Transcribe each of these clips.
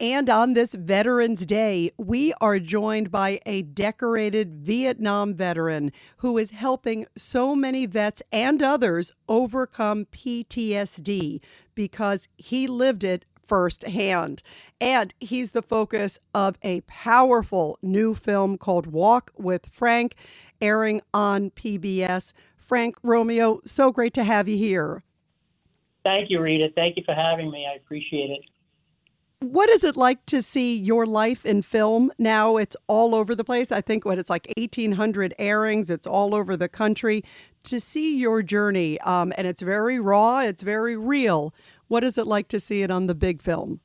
And on this Veterans Day, we are joined by a decorated Vietnam veteran who is helping so many vets and others overcome PTSD because he lived it firsthand. And he's the focus of a powerful new film called Walk with Frank, airing on PBS. Frank Romeo, so great to have you here. Thank you, Rita. Thank you for having me. I appreciate it. What is it like to see your life in film now? It's all over the place. I think what it's like 1,800 airings. It's all over the country. To see your journey, um, and it's very raw. It's very real. What is it like to see it on the big film?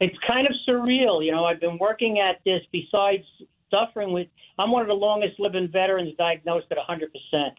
It's kind of surreal. You know, I've been working at this besides suffering with. I'm one of the longest living veterans diagnosed at 100%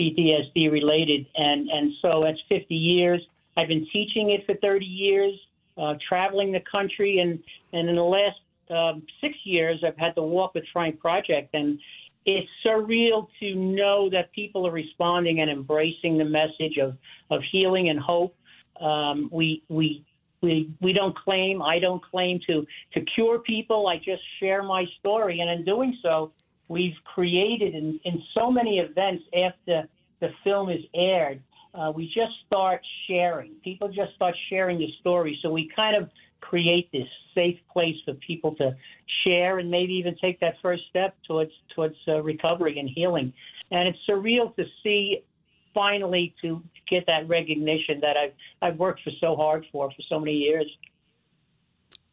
PTSD related, and and so that's 50 years. I've been teaching it for 30 years uh, traveling the country, and and in the last um, six years, I've had the Walk with Frank project, and it's surreal to know that people are responding and embracing the message of of healing and hope. Um, we we we we don't claim, I don't claim to to cure people. I just share my story, and in doing so, we've created in, in so many events after the film is aired uh, we just start sharing. People just start sharing the story. So we kind of create this safe place for people to share and maybe even take that first step towards towards uh, recovery and healing. And it's surreal to see finally to get that recognition that I've I've worked for so hard for for so many years.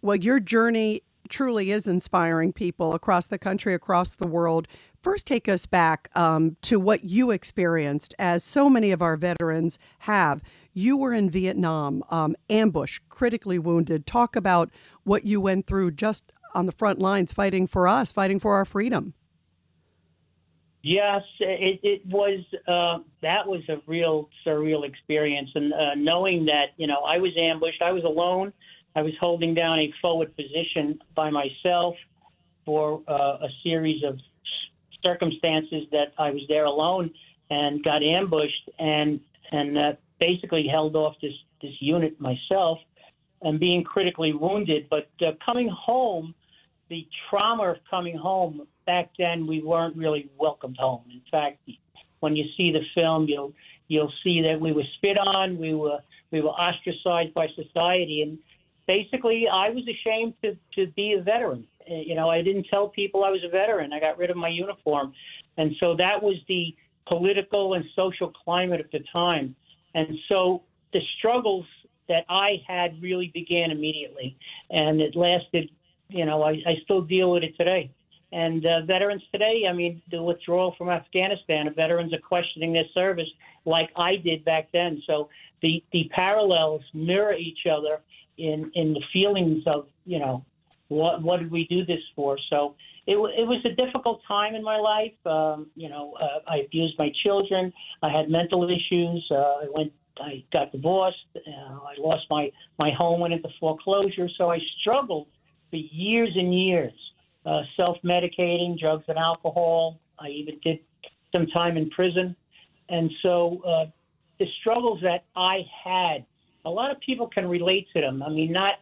Well, your journey truly is inspiring people across the country, across the world. First, take us back um, to what you experienced, as so many of our veterans have. You were in Vietnam, um, ambushed, critically wounded. Talk about what you went through just on the front lines, fighting for us, fighting for our freedom. Yes, it, it was. Uh, that was a real surreal experience, and uh, knowing that you know I was ambushed, I was alone. I was holding down a forward position by myself for uh, a series of circumstances that I was there alone and got ambushed and and uh, basically held off this this unit myself and being critically wounded. But uh, coming home, the trauma of coming home back then we weren't really welcomed home. In fact, when you see the film, you'll you'll see that we were spit on, we were we were ostracized by society, and basically I was ashamed to to be a veteran. Uh, you know, I didn't tell people I was a veteran. I got rid of my uniform, and so that was the political and social climate at the time. And so the struggles that I had really began immediately, and it lasted. You know, I, I still deal with it today. And uh, veterans today, I mean, the withdrawal from Afghanistan, veterans are questioning their service like I did back then. So the the parallels mirror each other in in the feelings of you know what what did we do this for? So it it was a difficult time in my life. Um, you know, uh, I abused my children. I had mental issues. Uh, I went. I got divorced. Uh, I lost my my home, went into foreclosure. So I struggled for years and years, uh, self-medicating, drugs and alcohol. I even did some time in prison, and so uh, the struggles that I had a lot of people can relate to them. I mean, not,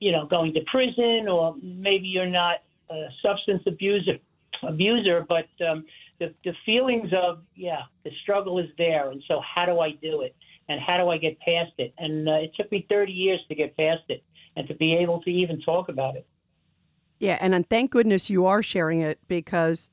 you know, going to prison or maybe you're not a substance abuser, abuser, but um, the, the feelings of, yeah, the struggle is there. And so how do I do it? And how do I get past it? And uh, it took me 30 years to get past it and to be able to even talk about it. Yeah, and thank goodness you are sharing it because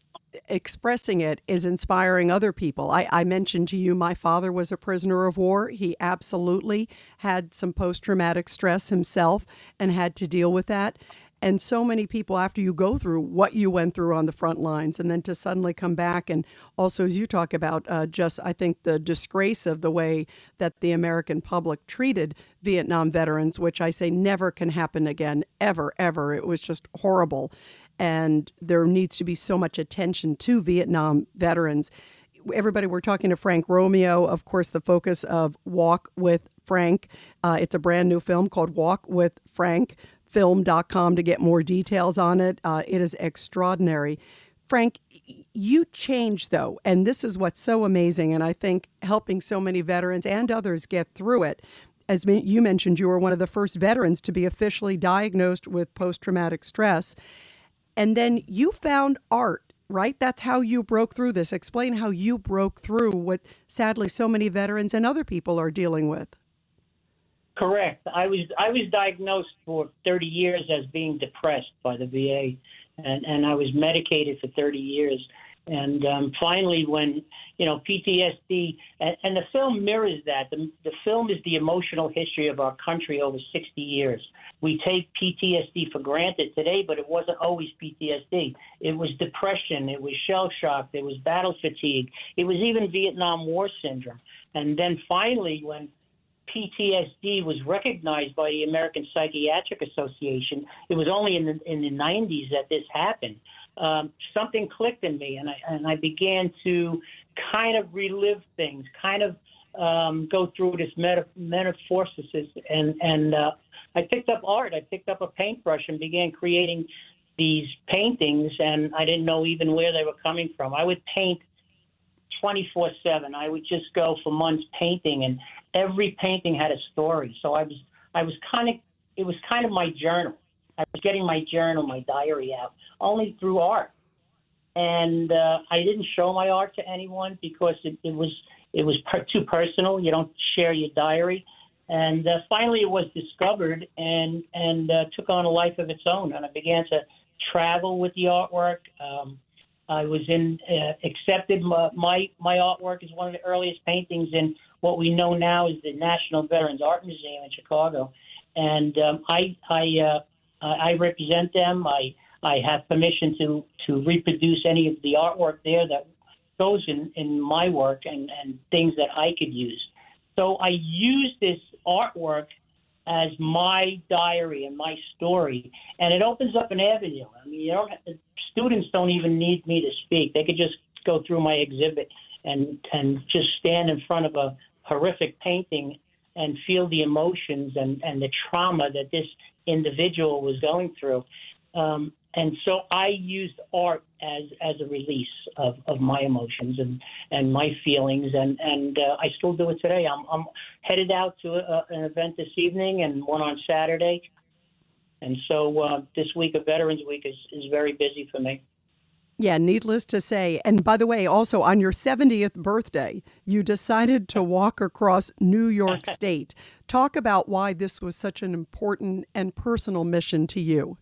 expressing it is inspiring other people. I, I, mentioned to you my father was a prisoner of war. He absolutely had some post traumatic stress himself and had to deal with that. And so many people, after you go through what you went through on the front lines, and then to suddenly come back, and also, as you talk about, uh, just I think the disgrace of the way that the American public treated Vietnam veterans, which I say never can happen again, ever, ever. It was just horrible and there needs to be so much attention to Vietnam veterans. Everybody, we're talking to Frank Romeo, of course, the focus of Walk with Frank. Uh, it's a brand new film called Walk with Frank. Film.com to get more details on it. Uh, it is extraordinary. Frank, you change though, and this is what's so amazing, and I think helping so many veterans and others get through it. As you mentioned, you were one of the first veterans to be officially diagnosed with post traumatic stress. And then you found art, right? That's how you broke through this. Explain how you broke through what sadly so many veterans and other people are dealing with. Correct. I was I was diagnosed for 30 years as being depressed by the VA, and and I was medicated for 30 years. And um, finally, when you know PTSD, and, and the film mirrors that. The, the film is the emotional history of our country over 60 years. We take PTSD for granted today, but it wasn't always PTSD. It was depression, it was shell shock, it was battle fatigue, it was even Vietnam War syndrome. And then finally, when PTSD was recognized by the American Psychiatric Association, it was only in the in the 90s that this happened um, something clicked in me, and I and I began to kind of relive things, kind of um, go through this meta- metamorphosis, and and uh, I picked up art. I picked up a paintbrush and began creating these paintings, and I didn't know even where they were coming from. I would paint 24/7. I would just go for months painting, and every painting had a story. So I was I was kind of it was kind of my journal. I was getting my journal, my diary out only through art. And uh, I didn't show my art to anyone because it, it was it was per- too personal. You don't share your diary. And uh, finally, it was discovered and and uh, took on a life of its own. And I began to travel with the artwork. Um, I was in uh, accepted. My, my my artwork is one of the earliest paintings in what we know now is the National Veterans Art Museum in Chicago, and um, I I uh, I represent them. I I have permission to to reproduce any of the artwork there that goes in in my work and and things that I could use. So I use this artwork as my diary and my story, and it opens up an avenue. I mean, you don't students don't even need me to speak; they could just go through my exhibit and and just stand in front of a horrific painting and feel the emotions and and the trauma that this individual was going through. Um, and so I used art as as a release of, of my emotions and, and my feelings, and and uh, I still do it today. I'm I'm headed out to a, an event this evening and one on Saturday, and so uh, this week of Veterans Week is is very busy for me. Yeah, needless to say. And by the way, also on your 70th birthday, you decided to walk across New York State. Talk about why this was such an important and personal mission to you.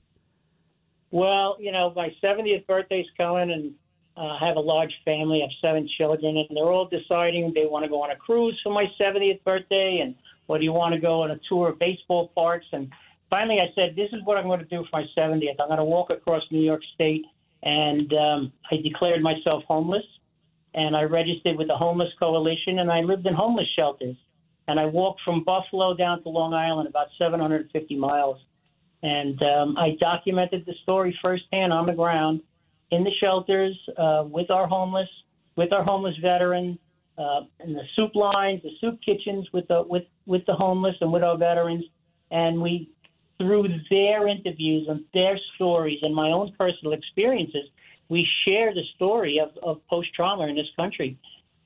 Well, you know, my 70th birthday's coming, and uh, I have a large family. I have seven children, and they're all deciding they want to go on a cruise for my 70th birthday, and what do you want to go on a tour of baseball parks? And finally, I said, this is what I'm going to do for my 70th. I'm going to walk across New York State, and um, I declared myself homeless, and I registered with the Homeless Coalition, and I lived in homeless shelters. And I walked from Buffalo down to Long Island, about 750 miles and um, I documented the story firsthand on the ground in the shelters uh, with our homeless, with our homeless veterans, uh, in the soup lines, the soup kitchens with the with with the homeless and with our veterans, and we through their interviews and their stories and my own personal experiences, we share the story of, of post trauma in this country.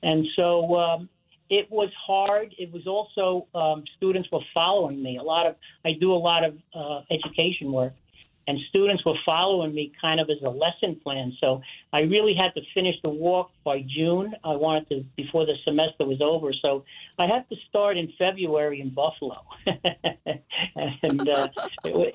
And so um, it was hard. It was also um, students were following me. A lot of I do a lot of uh, education work, and students were following me kind of as a lesson plan. So I really had to finish the walk by June. I wanted to before the semester was over. So I had to start in February in Buffalo, and uh, it,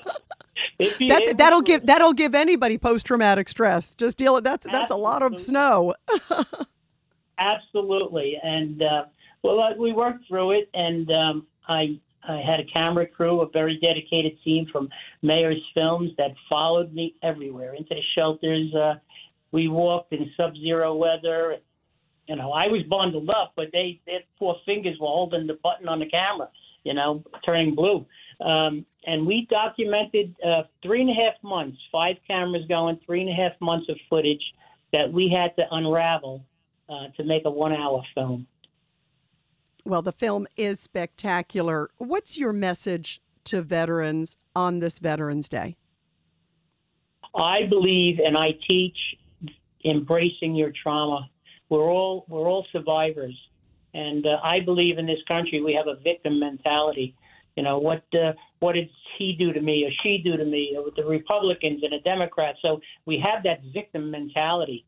It- That it that'll give that'll give anybody post traumatic stress. Just deal with that's that's a lot of snow. Absolutely, and uh, well, we worked through it, and um, I I had a camera crew, a very dedicated team from Mayer's Films that followed me everywhere into the shelters. Uh, we walked in sub-zero weather. You know, I was bundled up, but they their four fingers were holding the button on the camera. You know, turning blue. Um, and we documented uh, three and a half months, five cameras going, three and a half months of footage that we had to unravel uh, to make a one-hour film. Well, the film is spectacular. What's your message to veterans on this Veterans Day? I believe and I teach embracing your trauma. We're all we're all survivors, and uh, I believe in this country we have a victim mentality. You know what uh, what did he do to me or she do to me or the Republicans and the Democrats? So we have that victim mentality.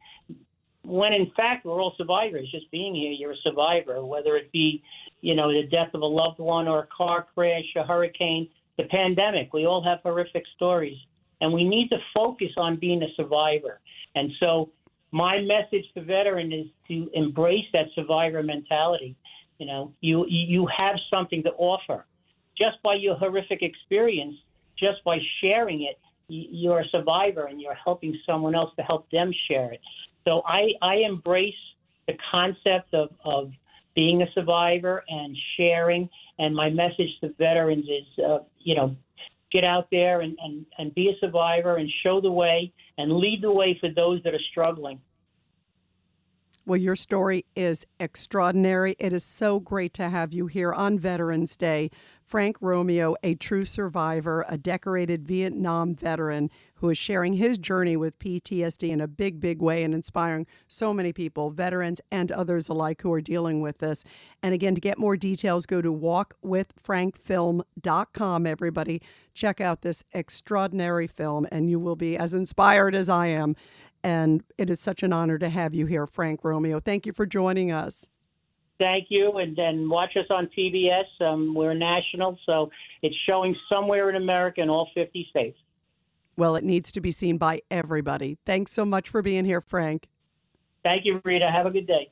When in fact we're all survivors. Just being here, you're a survivor. Whether it be, you know, the death of a loved one or a car crash, a hurricane, the pandemic. We all have horrific stories, and we need to focus on being a survivor. And so, my message to veteran is to embrace that survivor mentality. You know, you you have something to offer. Just by your horrific experience, just by sharing it, you're a survivor, and you're helping someone else to help them share it. So I I embrace the concept of of being a survivor and sharing. And my message to veterans is, uh, you know, get out there and, and, and be a survivor and show the way and lead the way for those that are struggling. Well, your story is extraordinary. It is so great to have you here on Veterans Day. Frank Romeo, a true survivor, a decorated Vietnam veteran who is sharing his journey with PTSD in a big, big way and inspiring so many people, veterans and others alike who are dealing with this. And again, to get more details, go to walkwithfrankfilm.com, everybody. Check out this extraordinary film, and you will be as inspired as I am. And it is such an honor to have you here, Frank Romeo. Thank you for joining us. Thank you, and then watch us on PBS. Um, we're national, so it's showing somewhere in America in all 50 states. Well, it needs to be seen by everybody. Thanks so much for being here, Frank. Thank you, Rita. Have a good day.